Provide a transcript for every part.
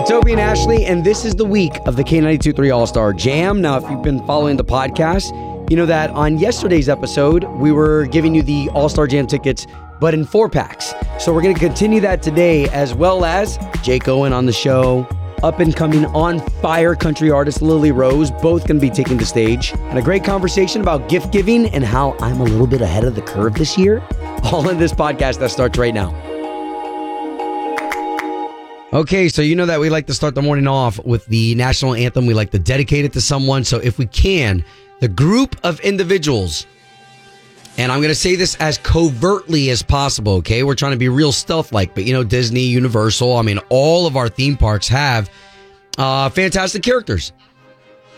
It's Obie and Ashley, and this is the week of the K92.3 All Star Jam. Now, if you've been following the podcast, you know that on yesterday's episode, we were giving you the All Star Jam tickets, but in four packs. So we're going to continue that today, as well as Jake Owen on the show, up and coming on fire country artist Lily Rose, both going to be taking the stage, and a great conversation about gift giving and how I'm a little bit ahead of the curve this year. All in this podcast that starts right now. Okay, so you know that we like to start the morning off with the national anthem. We like to dedicate it to someone. So if we can, the group of individuals, and I'm going to say this as covertly as possible, okay? We're trying to be real stealth like, but you know, Disney, Universal, I mean, all of our theme parks have uh, fantastic characters.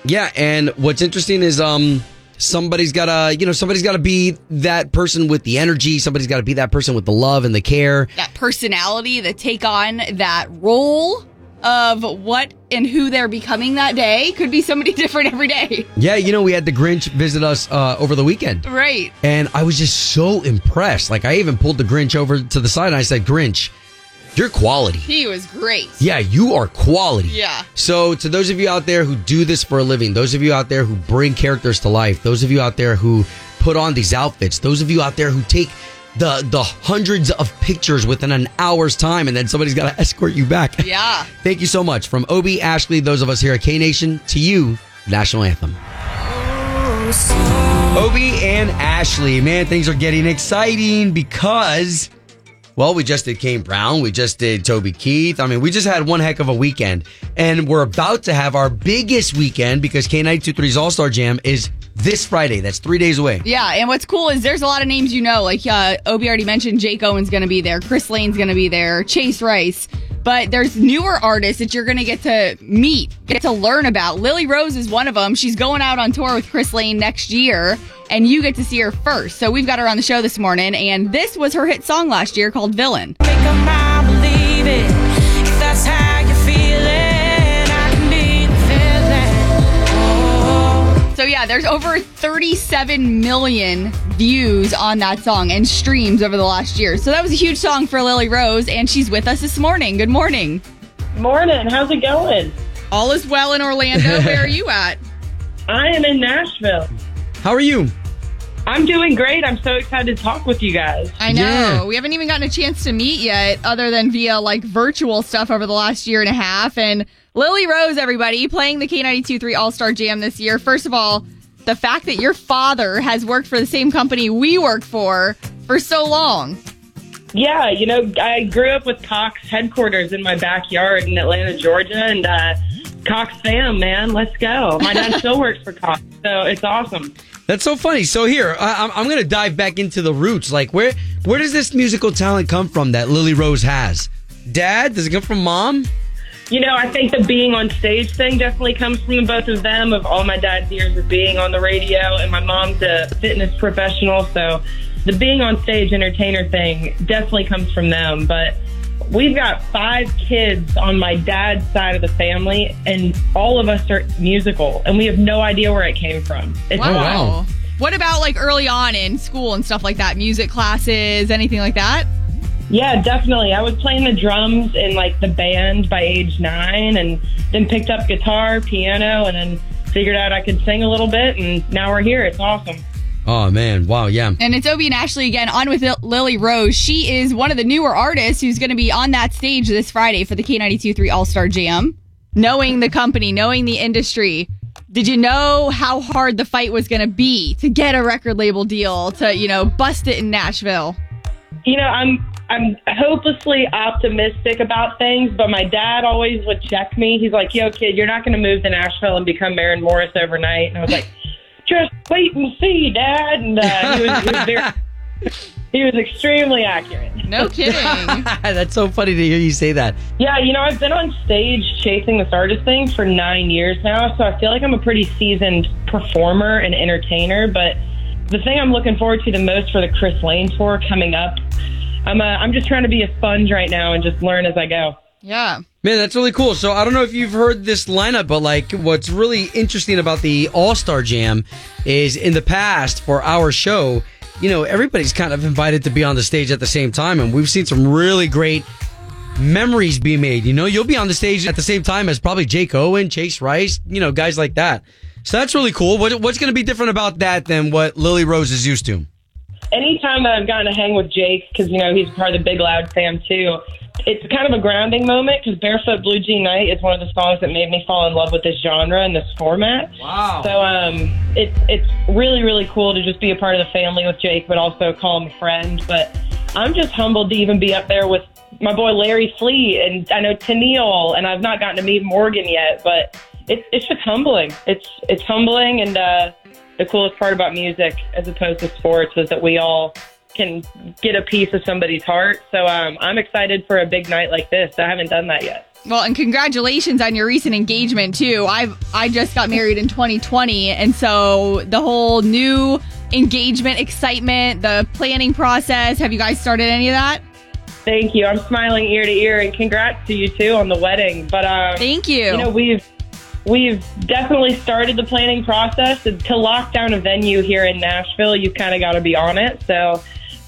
Yeah, and what's interesting is um somebody's got to, you know, somebody's got to be that person with the energy, somebody's got to be that person with the love and the care. that personality, that take on that role of what and who they're becoming that day could be somebody different every day. Yeah, you know, we had the Grinch visit us uh, over the weekend. Right. And I was just so impressed. Like, I even pulled the Grinch over to the side and I said, Grinch, you're quality. He was great. Yeah, you are quality. Yeah. So, to those of you out there who do this for a living, those of you out there who bring characters to life, those of you out there who put on these outfits, those of you out there who take the the hundreds of pictures within an hour's time and then somebody's got to escort you back. Yeah. Thank you so much. From Obie, Ashley, those of us here at K Nation, to you, National Anthem. Obie and Ashley, man, things are getting exciting because, well, we just did Kane Brown, we just did Toby Keith. I mean, we just had one heck of a weekend, and we're about to have our biggest weekend because K923's All Star Jam is this Friday. That's three days away. Yeah, and what's cool is there's a lot of names you know. Like uh, Obie already mentioned, Jake Owen's going to be there, Chris Lane's going to be there, Chase Rice. But there's newer artists that you're going to get to meet, get to learn about. Lily Rose is one of them. She's going out on tour with Chris Lane next year, and you get to see her first. So we've got her on the show this morning, and this was her hit song last year called Villain. Make a mind believe it. If that's how you feel it, I can be the villain. Oh. So yeah, there's over 37 million views on that song and streams over the last year. So that was a huge song for Lily Rose, and she's with us this morning. Good morning. Morning. How's it going? All is well in Orlando. Where are you at? I am in Nashville. How are you? I'm doing great. I'm so excited to talk with you guys. I know. Yeah. We haven't even gotten a chance to meet yet, other than via like virtual stuff over the last year and a half. And Lily Rose, everybody, playing the K92 3 All Star Jam this year. First of all, the fact that your father has worked for the same company we work for for so long. Yeah, you know, I grew up with Cox headquarters in my backyard in Atlanta, Georgia, and uh, Cox fam, man, let's go. My dad still works for Cox, so it's awesome. That's so funny. So here, I, I'm, I'm going to dive back into the roots. Like, where where does this musical talent come from that Lily Rose has? Dad? Does it come from mom? You know, I think the being on stage thing definitely comes from both of them, of all my dad's years of being on the radio, and my mom's a fitness professional, so the being on stage entertainer thing definitely comes from them. But we've got five kids on my dad's side of the family, and all of us are musical, and we have no idea where it came from. It's Wow. Oh, wow. What about like early on in school and stuff like that? Music classes, anything like that? Yeah, definitely. I was playing the drums in like the band by age nine and then picked up guitar, piano, and then figured out I could sing a little bit. And now we're here. It's awesome. Oh, man. Wow. Yeah. And it's Obie and Ashley again on with Lily Rose. She is one of the newer artists who's going to be on that stage this Friday for the K92 3 All Star Jam. Knowing the company, knowing the industry, did you know how hard the fight was going to be to get a record label deal to, you know, bust it in Nashville? You know, I'm I'm hopelessly optimistic about things, but my dad always would check me. He's like, "Yo, kid, you're not going to move to Nashville and become Maren Morris overnight." And I was like, "Just wait and see, Dad." And uh, he was, he was very, he was extremely accurate. No kidding. That's so funny to hear you say that. Yeah, you know, I've been on stage chasing this artist thing for nine years now, so I feel like I'm a pretty seasoned performer and entertainer. But the thing I'm looking forward to the most for the Chris Lane tour coming up, I'm uh, I'm just trying to be a sponge right now and just learn as I go. yeah. Man, that's really cool. So I don't know if you've heard this lineup, but like what's really interesting about the All Star Jam is in the past for our show, you know, everybody's kind of invited to be on the stage at the same time, and we've seen some really great memories be made. You know, you'll be on the stage at the same time as probably Jake Owen, Chase Rice, you know, guys like that. So that's really cool. What, what's going to be different about that than what Lily Rose is used to? anytime that I've gotten to hang with Jake, because you know he's part of the Big Loud fam too, it's kind of a grounding moment because Barefoot Blue Jean Night is one of the songs that made me fall in love with this genre and this format. Wow. So um, it's it's really really cool to just be a part of the family with Jake, but also call him a friend. But I'm just humbled to even be up there with my boy Larry Fleet and I know Tenille, and I've not gotten to meet Morgan yet, but it's it's just humbling. It's it's humbling and. uh the coolest part about music as opposed to sports is that we all can get a piece of somebody's heart. So um, I'm excited for a big night like this. I haven't done that yet. Well, and congratulations on your recent engagement too. I've I just got married in 2020, and so the whole new engagement excitement, the planning process. Have you guys started any of that? Thank you. I'm smiling ear to ear, and congrats to you too on the wedding. But um, Thank you. You know we've we've definitely started the planning process to lock down a venue here in Nashville. You've kind of got to be on it. So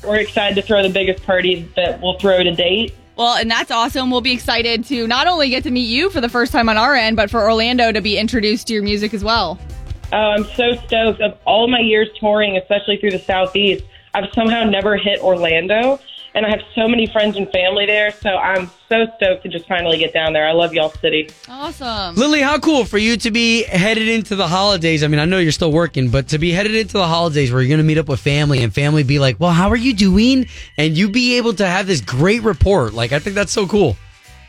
we're excited to throw the biggest party that we'll throw to date. Well, and that's awesome. We'll be excited to not only get to meet you for the first time on our end, but for Orlando to be introduced to your music as well. Oh, I'm so stoked. Of all my years touring, especially through the Southeast, I've somehow never hit Orlando. And I have so many friends and family there. So I'm so stoked to just finally get down there. I love y'all city. Awesome. Lily, how cool for you to be headed into the holidays. I mean, I know you're still working, but to be headed into the holidays where you're going to meet up with family and family be like, well, how are you doing? And you be able to have this great report. Like, I think that's so cool.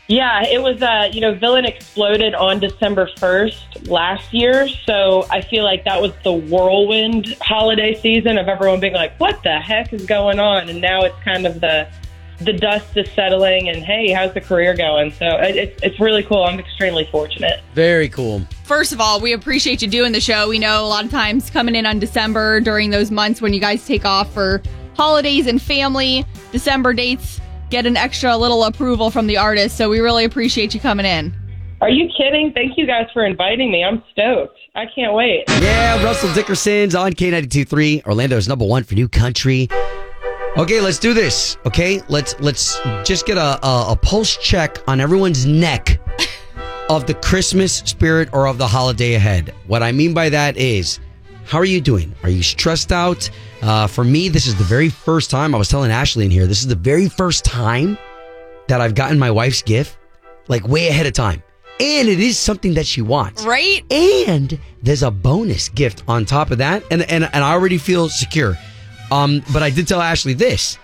Yeah, it was, uh, you know, Villain exploded on December 1st last year. So I feel like that was the whirlwind holiday season of everyone being like, what the heck is going on? And now it's kind of the, the dust is settling and hey, how's the career going? So it, it's, it's really cool. I'm extremely fortunate. Very cool. First of all, we appreciate you doing the show. We know a lot of times coming in on December during those months when you guys take off for holidays and family, December dates get an extra little approval from the artist. So we really appreciate you coming in. Are you kidding? Thank you guys for inviting me. I'm stoked. I can't wait. Yeah, Russell Dickerson's on K92.3, Orlando's number one for new country. Okay, let's do this. Okay, let's let's just get a, a, a pulse check on everyone's neck of the Christmas spirit or of the holiday ahead. What I mean by that is, how are you doing? Are you stressed out? Uh, for me, this is the very first time I was telling Ashley in here. This is the very first time that I've gotten my wife's gift, like way ahead of time, and it is something that she wants. Right? And there's a bonus gift on top of that, and and and I already feel secure. Um, but I did tell Ashley this.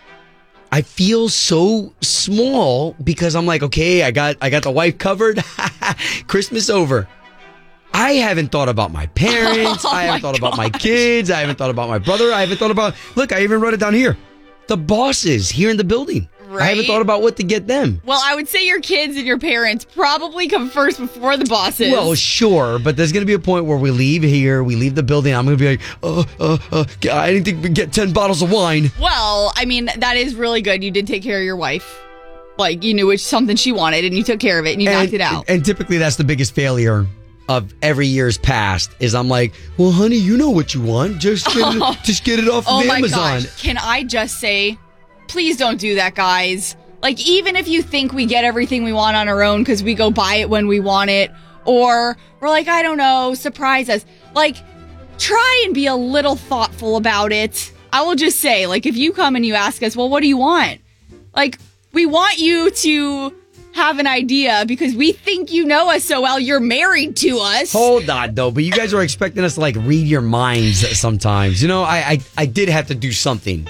I feel so small because I'm like, okay, I got I got the wife covered. Christmas over. I haven't thought about my parents. Oh I haven't thought about my kids. I haven't thought about my brother. I haven't thought about look, I even wrote it down here. The bosses here in the building. I haven't thought about what to get them. Well, I would say your kids and your parents probably come first before the bosses. Well, sure, but there's going to be a point where we leave here, we leave the building. I'm going to be like, uh, uh, uh, I didn't think we'd get 10 bottles of wine. Well, I mean, that is really good. You did take care of your wife. Like, you knew it's something she wanted and you took care of it and you knocked it out. And typically that's the biggest failure of every year's past is I'm like, well, honey, you know what you want. Just get it, just get it off oh of my Amazon. gosh. Can I just say, please don't do that, guys. Like, even if you think we get everything we want on our own because we go buy it when we want it, or we're like, I don't know, surprise us. Like, try and be a little thoughtful about it. I will just say, like, if you come and you ask us, well, what do you want? Like, we want you to have an idea because we think you know us so well. You're married to us. Hold on, though, but you guys are expecting us to like read your minds sometimes. You know, I, I, I did have to do something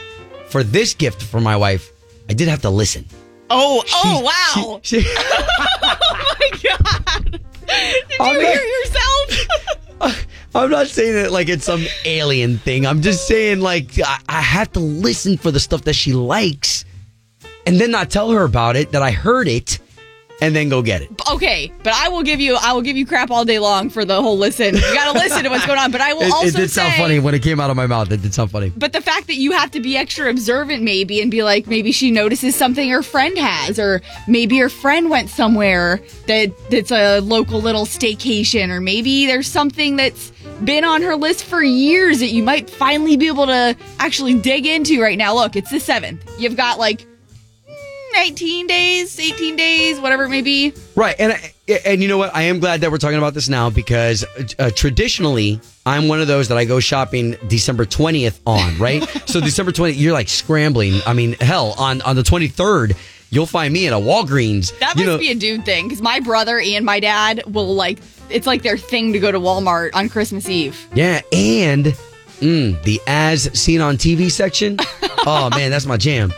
for this gift for my wife. I did have to listen. oh, oh, wow. She- she- oh my God. Did you I'm hear not- yourself? I'm not saying it like it's some alien thing. I'm just saying like I, I have to listen for the stuff that she likes, and then not tell her about it that I heard it, and then go get it. okay, but I will give you I will give you crap all day long for the whole listen. You got to listen to what's going on. But I will It, also it did sound funny when it came out of my mouth. It did sound funny. But the fact that you have to be extra observant, maybe, and be like, maybe she notices something her friend has, or maybe her friend went somewhere that that's a local little staycation, or maybe there's something that's been on her list for years that you might finally be able to actually dig into right now. Look, it's the seventh. You've got like 19 days, 18 days, whatever it may be. Right, and and you know what? I am glad that we're talking about this now because uh, traditionally, I'm one of those that I go shopping December 20th on. Right, so December 20th, you're like scrambling. I mean, hell, on on the 23rd, you'll find me at a Walgreens. That must know, be a dude thing because my brother and my dad will like, it's like their thing to go to Walmart on Christmas Eve. yeah, and mm, the as seen on TV section. oh man, that's my jam.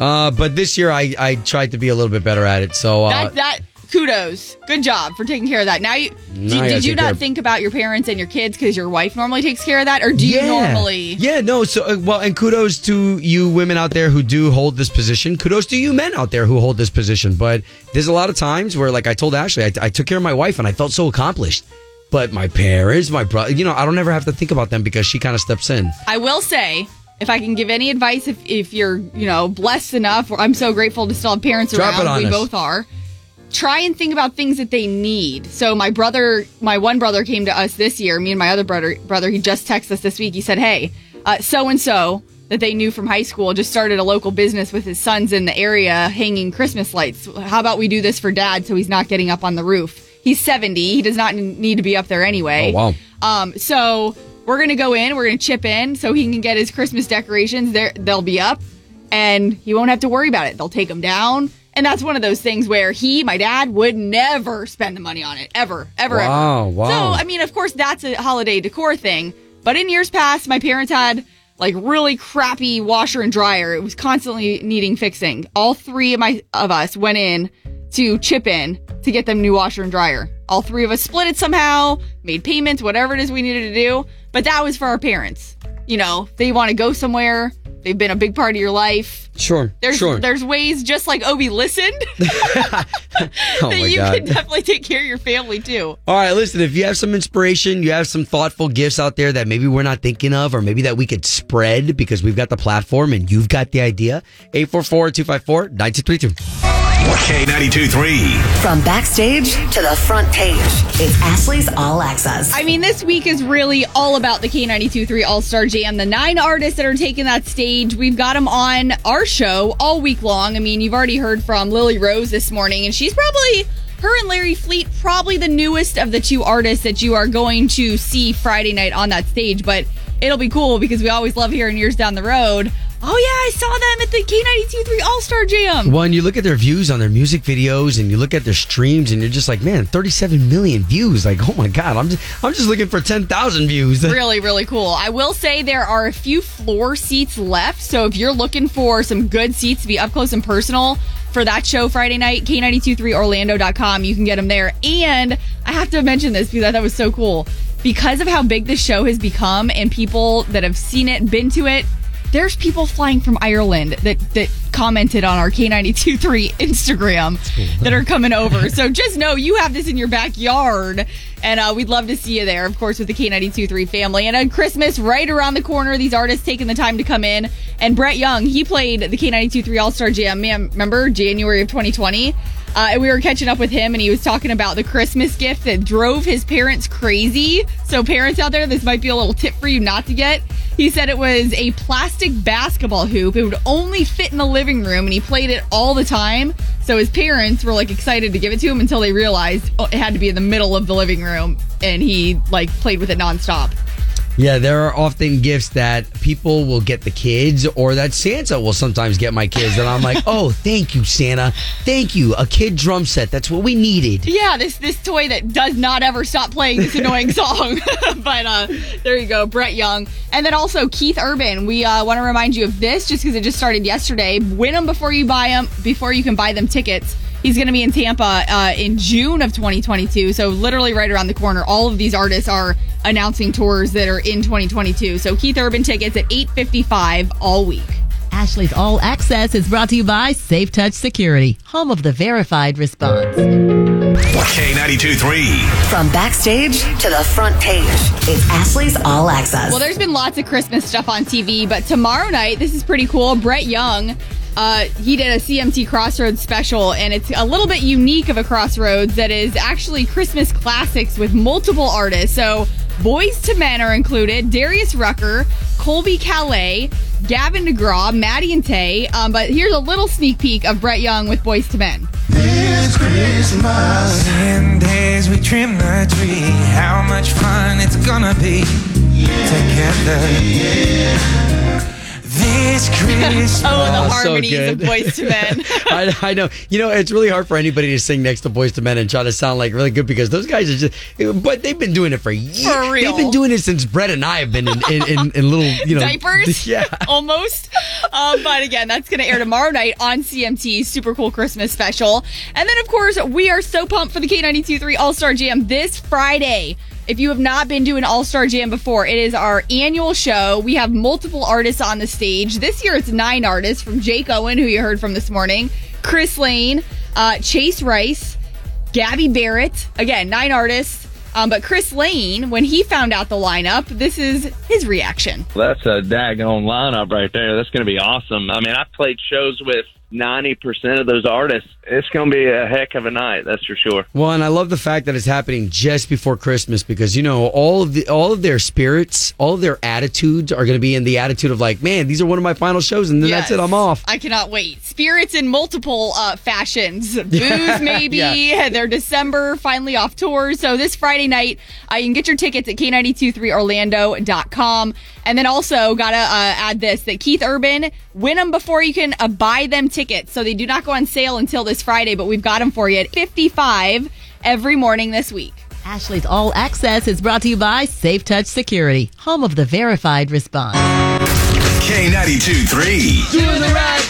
Uh, but this year, I I tried to be a little bit better at it. So uh, that, that, kudos. Good job for taking care of that. Now, you, Now did, did you not of- think about your parents and your kids because your wife normally takes care of that? Or do you normally? Yeah, no. So, uh, well, and kudos to you women out there who do hold this position. Kudos to you men out there who hold this position. But there's a lot of times where, like I told Ashley, I, I took care of my wife and I felt so accomplished. But my parents, my brother, you know, I don't ever have to think about them because she kind of steps in. I will say, if I can give any advice, if, if you're, you know, blessed enough, I'm so grateful to still have parents Drop around. We us. both are. Try and think about things that they need. So my brother, my one brother came to us this year. Me and my other brother, brother, he just texted us this week. He said, "Hey, so and so that they knew from high school just started a local business with his sons in the area hanging Christmas lights. How about we do this for dad so he's not getting up on the roof? He's 70. He does not need to be up there anyway. Oh, wow. Um, so we're gonna go in, we're gonna chip in so he can get his Christmas decorations. There, they'll be up, and he won't have to worry about it. They'll take them down, and that's one of those things where he, my dad, would never spend the money on it, ever, ever, Wow, ever. wow. So I mean, of course, that's a holiday decor thing. But in years past, my parents had like really crappy washer and dryer. It was constantly needing fixing. All three of my of us went in to chip in to get them new washer and dryer. All three of us split it somehow, made payments, whatever it is we needed to do. But that was for our parents. You know, they want to go somewhere. They've been a big part of your life. Sure, There's sure. there's ways just like Obie listened oh, oh that you god. can definitely take care of your family too. All right, listen, if you have some inspiration, you have some thoughtful gifts out there that maybe we're not thinking of, or maybe that we could spread because we've got the platform and you've got the idea, 844 254 9232. K92 3. From backstage to the front page, it's Ashley's All Access. I mean, this week is really all about the K92 3 All Star Jam. The nine artists that are taking that stage, we've got them on our show all week long. I mean, you've already heard from Lily Rose this morning, and she's probably, her and Larry Fleet, probably the newest of the two artists that you are going to see Friday night on that stage. But it'll be cool because we always love hearing years down the road. Oh, yeah, I saw them at the K92.3 All Star Jam. Well, and you look at their views on their music videos, and you look at their streams, and you're just like, man, 37 million views. Like, oh my god, I'm just, I'm just looking for 10,000 views. really, really cool. I will say there are a few floor seats left. So if you're looking for some good seats to be up close and personal for that show Friday night, K923Orlando.com, you can get them there. And I have to mention this because I thought it was so cool. Because of how big this show has become and people that have seen it, been to it, there's people flying from Ireland that, that commented on our K923 Instagram that are coming over. so just know you have this in your backyard, and uh, we'd love to see you there, of course, with the K923 family. And on Christmas, right around the corner, these artists taking the time to come in. And Brett Young, he played the K923 All Star Jam, man, remember January of 2020? Uh, and we were catching up with him, and he was talking about the Christmas gift that drove his parents crazy. So, parents out there, this might be a little tip for you not to get. He said it was a plastic basketball hoop. It would only fit in the living room, and he played it all the time. So his parents were like excited to give it to him until they realized oh, it had to be in the middle of the living room, and he like played with it nonstop. Yeah, there are often gifts that people will get the kids, or that Santa will sometimes get my kids. And I'm like, oh, thank you, Santa. Thank you. A kid drum set. That's what we needed. Yeah, this this toy that does not ever stop playing this annoying song. but uh, there you go, Brett Young, and then also Keith Urban. We uh, want to remind you of this just because it just started yesterday. Win them before you buy them. Before you can buy them tickets. He's going to be in Tampa uh, in June of 2022. So literally right around the corner. All of these artists are announcing tours that are in 2022. So Keith Urban tickets at 8:55 all week. Ashley's All Access is brought to you by Safe Touch Security, home of the verified response. K92 3. From backstage to the front page, it's Ashley's All Access. Well, there's been lots of Christmas stuff on TV, but tomorrow night, this is pretty cool. Brett Young, uh, he did a CMT Crossroads special, and it's a little bit unique of a Crossroads that is actually Christmas classics with multiple artists. So, Boyz II Men are included Darius Rucker, Colbie Caillat, Gavin DeGraw, Maddie and Tae. Um, but here's a little sneak peek of Brett Young with Boyz II Men. This Christmas. Ten days we trim the tree. How much fun it's gonna be together. This Christmas. Oh, the so harmonies of good. Boyz II Men. I, I know. You know, it's really hard for anybody to sing next to Boyz II Men and try to sound like really good because those guys are just. But they've been doing it for years. For real. They've been doing it since Brett and I have been in, in, in, in little, you know, diapers. Yeah. almost. Um, but again, that's going to air tomorrow night on CMT. Super cool Christmas special. And then, of course, we are so pumped for the K92.3 All Star Jam this Friday. If you have not been to an All Star Jam before, it is our annual show. We have multiple artists on the stage. This year, it's nine artists from Jake Owen, who you heard from this morning, Chris Lane, uh, Chase Rice, Gabby Barrett. Again, nine artists. Um, but Chris Lane, when he found out the lineup, this is his reaction. That's a daggone lineup right there. That's going to be awesome. I mean, I've played shows with 90% of those artists. It's going to be a heck of a night, that's for sure. Well, and I love the fact that it's happening just before Christmas because you know all of the all of their spirits, all of their attitudes are going to be in the attitude of like, man, these are one of my final shows, and then that's it, I'm off. I cannot wait. Spirits in multiple uh, fashions. Booze, maybe. Yeah. They're December, finally off tour. So this Friday night, uh, you can get your tickets at K923Orlando.com. And then also, got to uh, add this that Keith Urban, win them before you can uh, buy them tickets. So they do not go on sale until this Friday, but we've got them for you at 55 every morning this week. Ashley's All Access is brought to you by Safe Touch Security, home of the verified response. K92 3. Doing the right thing.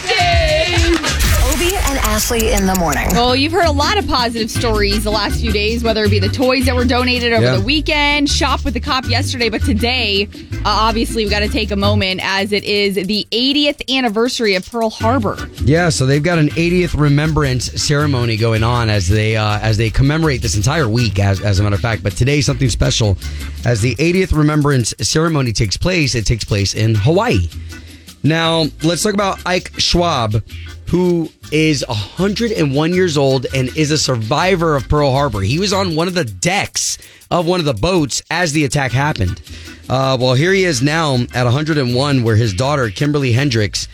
Obie and Ashley in the morning. Well, you've heard a lot of positive stories the last few days, whether it be the toys that were donated over Yeah. the weekend, shop with the cop yesterday, but today, uh, obviously, we've got to take a moment as it is the 80th anniversary of Pearl Harbor. Yeah, so they've got an 80th remembrance ceremony going on as they uh, as they commemorate this entire week, as, as a matter of fact. But today, something special, as the 80th remembrance ceremony takes place. It takes place in Hawaii. Now, let's talk about Ike Schab, who is 101 years old and is a survivor of Pearl Harbor. He was on one of the decks of one of the boats as the attack happened. Uh, well, here he is now at 101, where his daughter, Kimberly Hendricks,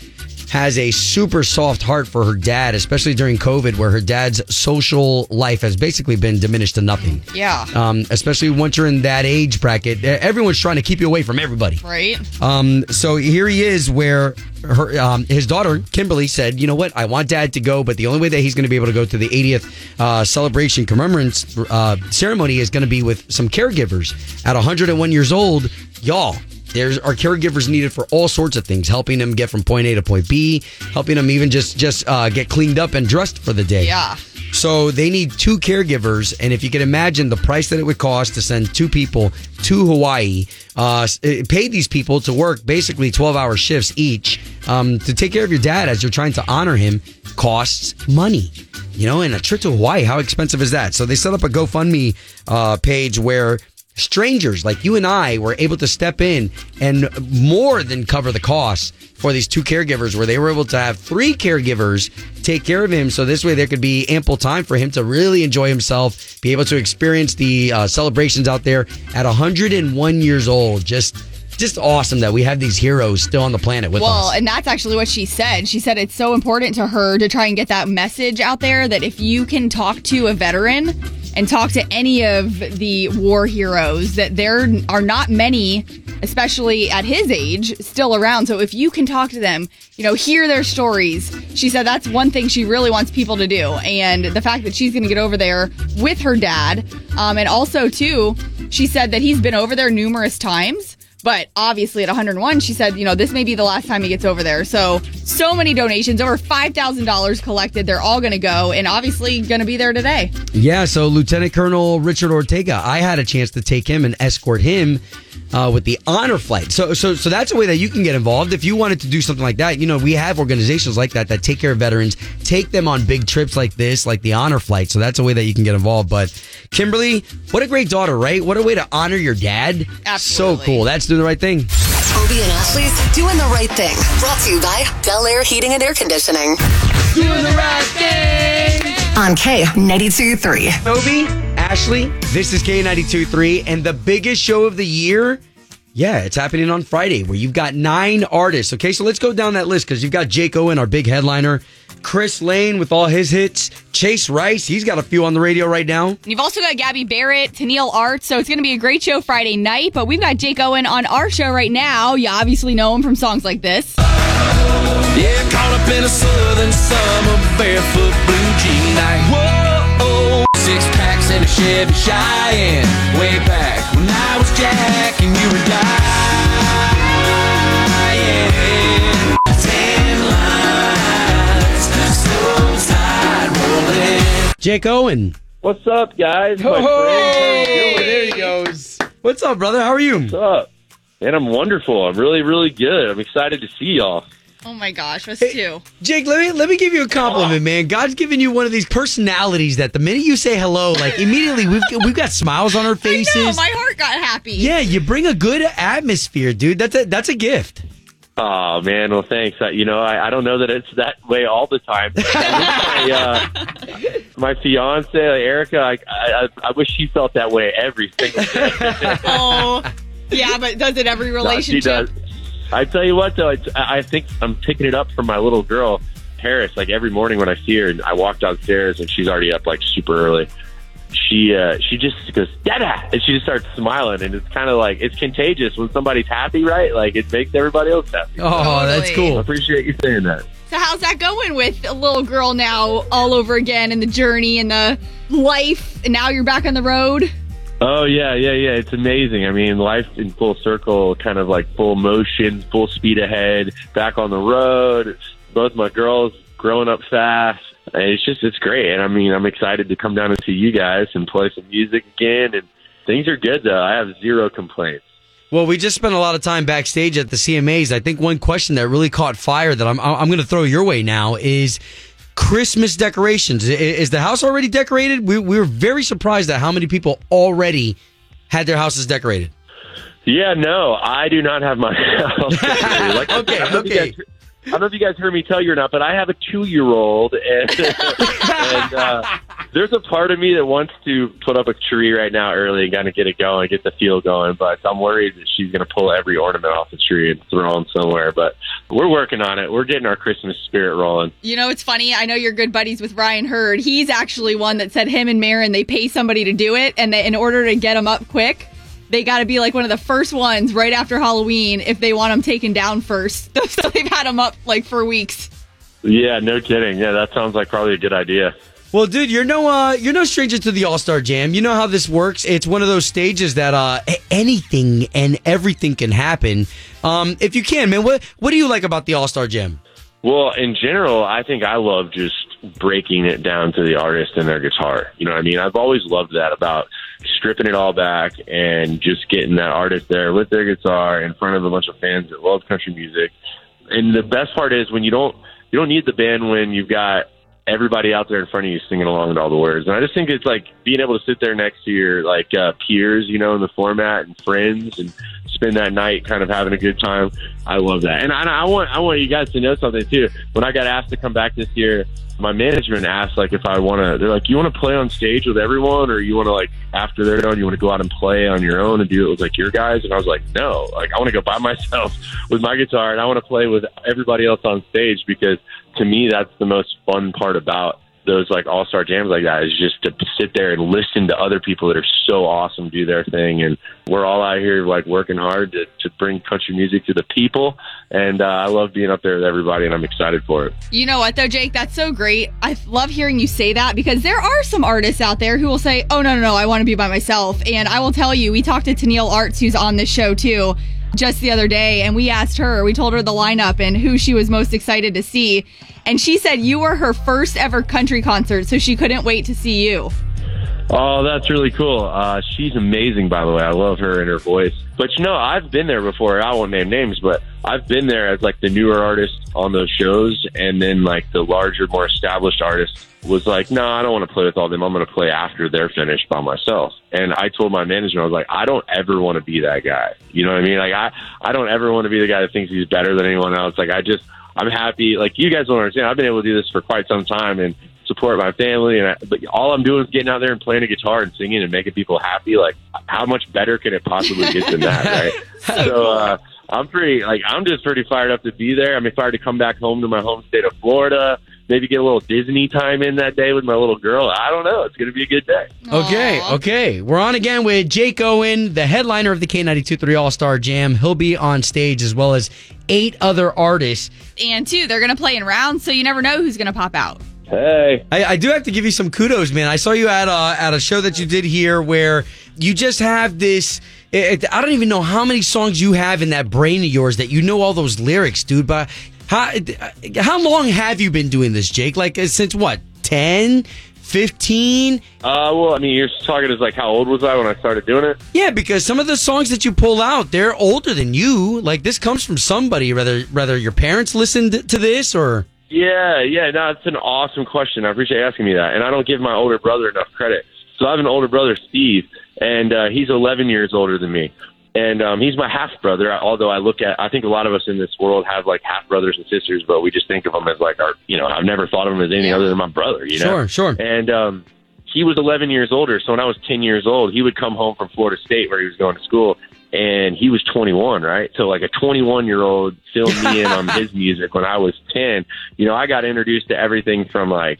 has a super soft heart for her dad, especially during COVID, where her dad's social life has basically been diminished to nothing. Yeah. Um, especially once you're in that age bracket, everyone's trying to keep you away from everybody. Right? Um, so here he is, where her um, his daughter Kimberly said, "You know what? I want Dad to go, but the only way that he's going to be able to go to the 80th uh, celebration commemorance uh, ceremony is going to be with some caregivers at 101 years old, y'all." There's are caregivers needed for all sorts of things, helping them get from point A to point B, helping them even just just uh, get cleaned up and dressed for the day. Yeah. So they need two caregivers, and if you can imagine the price that it would cost to send two people to Hawaii, uh, uh, pay these people to work basically twelve-hour shifts each um, to take care of your dad as you're trying to honor him costs money. You know, and a trip to Hawaii, how expensive is that? So they set up a GoFundMe uh, page where strangers like you and I were able to step in and more than cover the costs for these two caregivers where they were able to have three caregivers take care of him. So this way there could be ample time for him to really enjoy himself be able to experience the uh, celebrations out there at 101 years old. Just just awesome that we have these heroes still on the planet with Well, us and that's actually what she said. She said it's so important to her to try and get that message out there that if you can talk to a veteran and talk to any of the war heroes, that there are not many, especially at his age, still around. So if you can talk to them, you know, hear their stories, she said that's one thing she really wants people to do. And the fact that she's going to get over there with her dad, um, and also too, she said that he's been over there numerous times. But obviously, at 101, she said, you know, this may be the last time he gets over there. So, so many donations, over $5,000 collected. They're all going to go, and obviously, going to be there today. Yeah, so Lieutenant Colonel Richard Ortega, I had a chance to take him and escort him uh, with the honor flight. So, so, so that's a way that you can get involved if you wanted to do something like that. You know, we have organizations like that that take care of veterans, take them on big trips like this, like the honor flight. So that's a way that you can get involved. But Kimberly, what a great daughter, right? What a way to honor your dad. Absolutely. So cool. That's doing the right thing. Obie and Ashley's doing the right thing. Brought to you by Bel Air Heating and Air Conditioning. Doing the right thing. On K ninety two three. Obie, Ashley, this is K92.3, and the biggest show of the year, Yeah, it's happening on Friday where you've got nine artists. Okay, so let's go down that list because you've got Jake Owen, our big headliner, Chris Lane with all his hits, Chase Rice, he's got a few on the radio right now. You've also got Gabby Barrett, Tenille Art, so it's going to be a great show Friday night. But we've got Jake Owen on our show right now. You obviously know him from songs like this. Yeah, caught up in a southern summer barefoot blue jean night. Whoa, six packs and a Chevy Cheyenne. Way back when I was Jack and you were dying. Jake Owen. What's up, guys? My Oh, friends? there he goes. What's up, brother? How are you? What's up? Man, I'm wonderful. I'm really, really good. I'm excited to see y'all. Oh my gosh, us too. Jake, let me let me give you a compliment, man. God's given you one of these personalities that the minute you say hello, like immediately we've we've got smiles on our faces. I know, my heart got happy. yeah, you bring a good atmosphere, dude. That's a that's a gift. Oh man, well thanks. I, you know, I, I don't know that it's that way all the time. my, uh, my fiance Erica, I, I I wish she felt that way every single day. Oh, yeah, but does it every No, she does. I tell you what, though, it's, I I think I'm picking it up from my little girl, Paris. Like every morning when I see her, and I walk downstairs and she's already up like super early. She uh, she just goes Dada, and she just starts smiling, and it's kind of like it's contagious when somebody's happy, right? Like it makes everybody else happy. Oh, that's Totally. I cool. appreciate you saying that. So how's that going with a little girl now all over again and the journey and the life and now you're back on the road? Oh yeah, yeah, yeah. It's amazing. I mean, life in full circle, kind of like full motion, full speed ahead, back on the road. Both my girls growing up fast. And It's just, it's great. And I mean, I'm excited to come down and see you guys and play some music again. And things are good though. I have zero complaints. Well, we just spent a lot of time backstage at the CMAs. I think one question that really caught fire that I'm I'm going to throw your way now is Christmas decorations. Is the house already decorated? We we were very surprised at how many people already had their houses decorated. Yeah, no, I do not have my house. like, Okay, I don't know if you okay. guys- I don't know if you guys heard me tell you or not, but I have a two-year-old, and, and uh, there's a part of me that wants to put up a tree right now early and kind of get it going, get the feel going. But I'm worried that she's going to pull every ornament off the tree and throw them somewhere. But we're working on it. We're getting our Christmas spirit rolling. You know, it's funny. I know you're good buddies with Ryan Hurd. He's actually one that said him and Maren, they pay somebody to do it. And they, in order to get them up quick, they got to be like one of the first ones right after Halloween if they want them taken down first. so they've had them up like for weeks. Yeah, no kidding. Yeah, that sounds like probably a good idea. Well, dude, you're no uh, you're no stranger to the All Star Jam. You know how this works. It's one of those stages that uh, anything and everything can happen. Um, if you can, man, what what do you like about the All Star Jam? Well, in general, I think I love just breaking it down to the artist and their guitar. You know what I mean? I've always loved that about stripping it all back and just getting that artist there with their guitar in front of a bunch of fans that love country music. And the best part is when you don't you don't need the band when you've got everybody out there in front of you singing along with all the words. And I just think it's like being able to sit there next to your like uh, peers, you know, in the format and friends and spend that night kind of having a good time. I love that. And I, I want I want you guys to know something too. When I got asked to come back this year, my management asked like if I want to. They're like, you want to play on stage with everyone, or you want to like after they're done, you want to go out and play on your own and do it with like your guys. And I was like, no, like I want to go by myself with my guitar and I want to play with everybody else on stage because to me that's the most fun part about those like all star jams like that is just to sit there and listen to other people that are so awesome do their thing and we're all out here like working hard to, to bring country music to the people and uh, I love being up there with everybody and I'm excited for it. You know what though, Jake? That's so great. I love hearing you say that because there are some artists out there who will say, "Oh no, no, no, I want to be by myself." And I will tell you, we talked to Tenille Arts, who's on this show too, just the other day, and we asked her, we told her the lineup and who she was most excited to see, and she said you were her first ever country concert, so she couldn't wait to see you. Oh, that's really cool. Uh, she's amazing, by the way. I love her and her voice. But you know, I've been there before. I won't name names, but I've been there as like the newer artist on those shows, and then like the larger, more established artist was like, "No, I don't want to play with all them. I'm going to play after they're finished by myself." And I told my manager, I was like, "I don't ever want to be that guy." You know what I mean? Like, I I don't ever want to be the guy that thinks he's better than anyone else. Like, I just I'm happy. Like, you guys don't understand. I've been able to do this for quite some time, and support my family, and I, but all I'm doing is getting out there and playing a guitar and singing and making people happy. Like, how much better can it possibly get than that, right? so, uh, I'm pretty like I'm just pretty fired up to be there. I'm excited to come back home to my home state of Florida. Maybe get a little Disney time in that day with my little girl. I don't know. It's going to be a good day. Okay, okay. We're on again with Jake Owen, the headliner of the K92 All Star Jam. He'll be on stage as well as eight other artists. And two, they're going to play in rounds, so you never know who's going to pop out. Hey, I, I do have to give you some kudos, man. I saw you at a, at a show that you did here where you just have this. It, I don't even know how many songs you have in that brain of yours that you know all those lyrics, dude. But how how long have you been doing this, Jake? Like uh, since what? 10, 15? Uh, well, I mean, you're talking as like how old was I when I started doing it? Yeah, because some of the songs that you pull out, they're older than you. Like this comes from somebody, whether whether your parents listened to this or. Yeah, yeah. No, it's an awesome question. I appreciate asking me that. And I don't give my older brother enough credit. So I have an older brother, Steve, and uh, he's 11 years older than me. And um, he's my half brother. Although I look at, I think a lot of us in this world have like half brothers and sisters, but we just think of them as like our, you know, I've never thought of him as anything other than my brother. You know, Sure, sure. And um, he was 11 years older. So when I was 10 years old, he would come home from Florida State where he was going to school, and he was 21, right? So like a 21 year old filled me in on his music when I was 10. You know, I got introduced to everything from like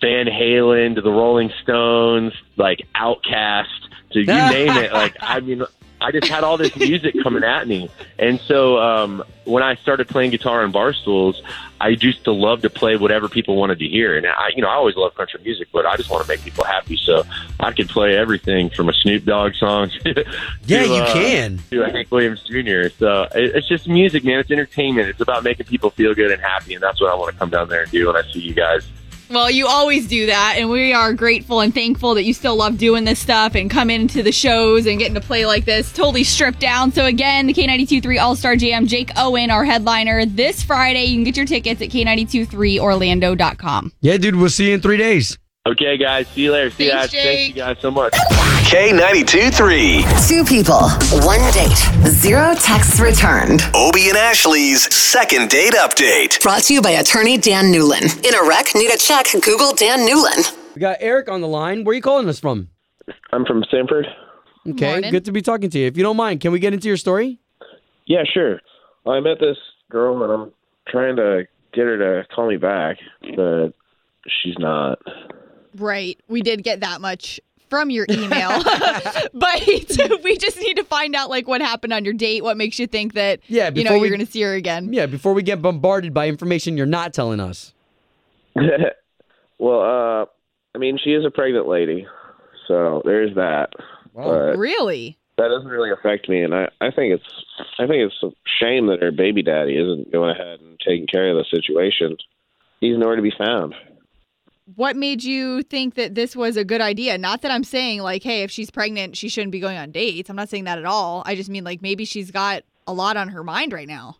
Van Halen to the Rolling Stones, like OutKast to you name it. Like, I mean, I just had all this music coming at me. And so um, when I started playing guitar on bar stools, I used to love to play whatever people wanted to hear. And I, you know, I always love country music, but I just want to make people happy. So I could play everything from a Snoop Dogg song to, Yeah, you uh, can. to Hank Williams Jr. So it, it's just music, man. It's entertainment. It's about making people feel good and happy. And that's what I want to come down there and do when I see you guys. Well, you always do that, and we are grateful and thankful that you still love doing this stuff and come into the shows and getting to play like this, totally stripped down. So again, the K92.3 All-Star Jam, Jake Owen, our headliner, this Friday. You can get your tickets at K923Orlando.com. Yeah, dude, we'll see you in three days. Okay, guys. See you later. See you Thanks, guys. Thank you guys so much. K92 3. Two people, one date, zero texts returned. Obie and Ashley's second date update. Brought to you by attorney Dan Newlin. In a wreck, need a check, Google Dan Newlin. We got Eric on the line. Where are you calling us from? I'm from Sanford. Okay, Morning. good to be talking to you. If you don't mind, can we get into your story? Yeah, sure. I met this girl and I'm trying to get her to call me back, but she's not. Right. We did get that much from your email. but we just need to find out like what happened on your date, what makes you think that Yeah, you know we- you're going to see her again. Yeah, before we get bombarded by information you're not telling us. well, uh, I mean, she is a pregnant lady, so there's that. But Really? that doesn't really affect me, and I, I think it's I think it's a shame that her baby daddy isn't going ahead and taking care of the situation. He's nowhere to be found. What made you think that this was a good idea? Not that I'm saying like, hey, if she's pregnant, she shouldn't be going on dates. I'm not saying that at all. I just mean like maybe she's got a lot on her mind right now.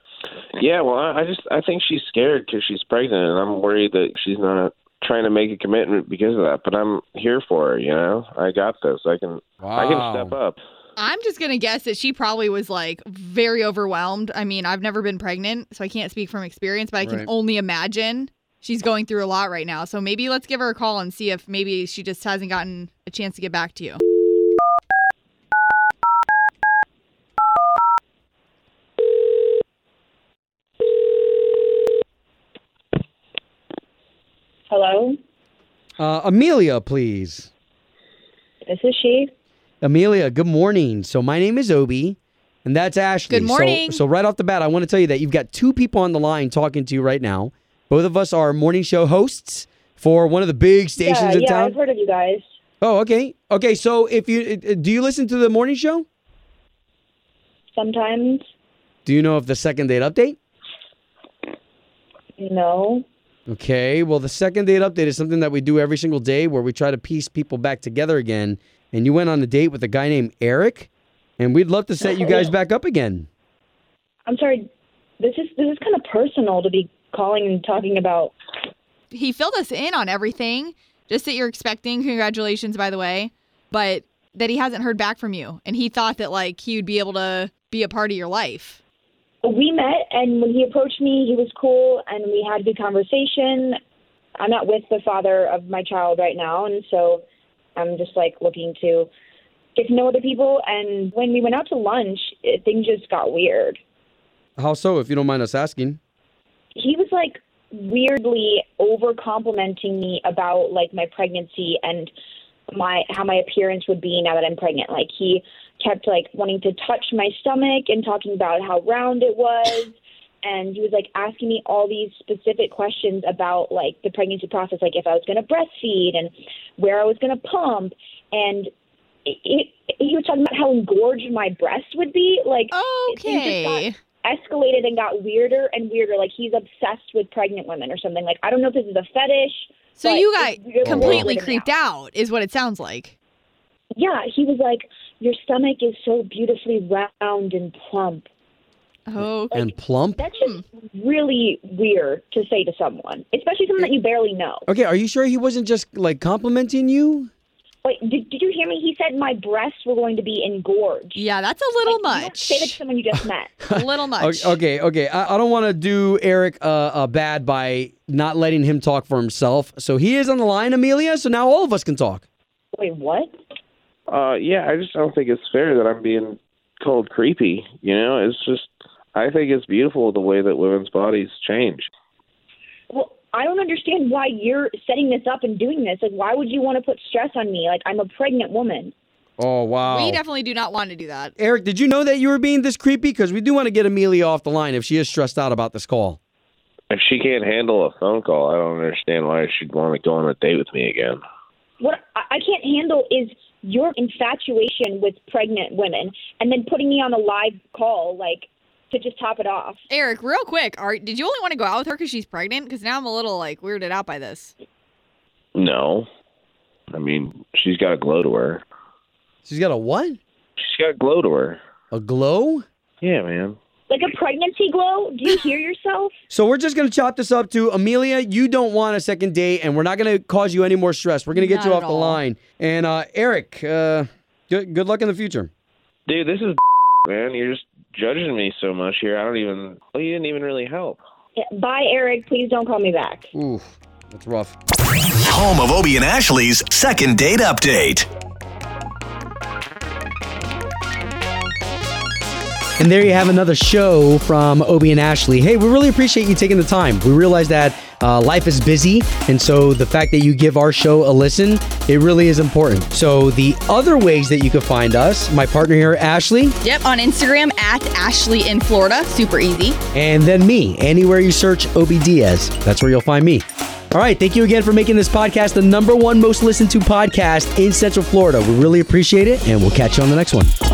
Yeah, well, I, I just I think she's scared because she's pregnant, and I'm worried that she's not trying to make a commitment because of that. But I'm here for her. You know, I got this. I can I can step up. I'm just gonna guess that she probably was like very overwhelmed. I mean, I've never been pregnant, so I can't speak from experience, but I can Right. only imagine she's going through a lot right now. So maybe let's give her a call and see if maybe she just hasn't gotten a chance to get back to you. Hello, Uh, Amelia, please. this is she. Amelia, good morning. So my name is Obie, and that's Ashley. Good So- morning. So, right off the bat, I want to tell you that you've got two people on the line talking to you right now. Both of us are morning show hosts for one of the big stations yeah, in yeah, town. I've heard of you guys. Oh, okay. Okay, so if you uh, do you listen to the morning show? Sometimes, Do you know of the second date update? no. Okay, well, the second date update is something that we do every single day where we try to piece people back together again. And you went on a date with a guy named Eric, and we'd love to set you guys back up again. I'm sorry. This is this is kind of personal to be calling and talking about. He filled us in on everything, just that you're expecting. Congratulations, by the way, but that he hasn't heard back from you, and he thought that like he would be able to be a part of your life. We met, and when he approached me, he was cool, and we had a good conversation. I'm not with the father of my child right now, and so I'm just like looking to get to know other people. And when we went out to lunch, it, things just got weird. How so, if you don't mind us asking? He was like weirdly over complimenting me about like my pregnancy and my how my appearance would be now that I'm pregnant. Like he kept like wanting to touch my stomach and talking about how round it was. And he was like asking me all these specific questions about like the pregnancy process, like if I was going to breastfeed and where I was going to pump. And it, it, he was talking about how engorged my breast would be. Like, things just got Okay. Escalated and got weirder and weirder. Like he's obsessed with pregnant women or something. Like I don't know if this is a fetish. So you got really completely creeped out, is what it sounds like. Yeah, he was like, "Your stomach is so beautifully round and plump." Oh, and plump? That's just really weird to say to someone, especially someone that you barely know. Okay, are you sure he wasn't just like complimenting you? Wait, did, did you hear me? He said my breasts were going to be engorged. Yeah, that's a little Like, you don't much. Say that to someone you just met. a little much. Okay, okay. okay. I, I don't want to do Eric uh, uh, bad by not letting him talk for himself. So he is on the line, Amelia. So now all of us can talk. Wait, what? Uh, yeah, I just don't think it's fair that I'm being called creepy. You know, it's just I think it's beautiful the way that women's bodies change. Well, I don't understand why you're setting this up and doing this. Like, why would you want to put stress on me? Like, I'm a pregnant woman. Oh wow. We definitely do not want to do that. Eric, did you know that you were being this creepy? Because we do want to get Amelia off the line if she is stressed out about this call. If she can't handle a phone call, I don't understand why she'd want to go on a date with me again. What I I can't handle is your infatuation with pregnant women and then putting me on a live call, like, to just top it off. Eric, real quick, are did you only want to go out with her because she's pregnant? Because now I'm a little like weirded out by this. No, I mean she's got a glow to her. She's got a what? She's got a glow to her. A glow? Yeah, man. Like a pregnancy glow? Do you hear yourself? So we're just gonna chop this up to Amelia. You don't want a second date, and we're not gonna cause you any more stress. We're gonna get Not you at off the all. line. And uh, Eric, uh, good good luck in the future. Dude, this is man. You're just judging me so much here. I don't even. Well, you didn't even really help. Yeah, Bye, Eric. Please don't call me back. Ooh, that's rough. Home of Obie and Ashley's second date update. And there you have another show from Obie and Ashley. Hey, we really appreciate you taking the time. We realize that uh, life is busy, and so the fact that you give our show a listen, it really is important. So the other ways that you can find us, my partner here, Ashley, Yep, on Instagram at Ashley in Florida. Super easy. and then me. Anywhere you search Obie Diaz, that's where you'll find me. All right, thank you again for making this podcast the number one most listened to podcast in Central Florida. We really appreciate it, and we'll catch you on the next one.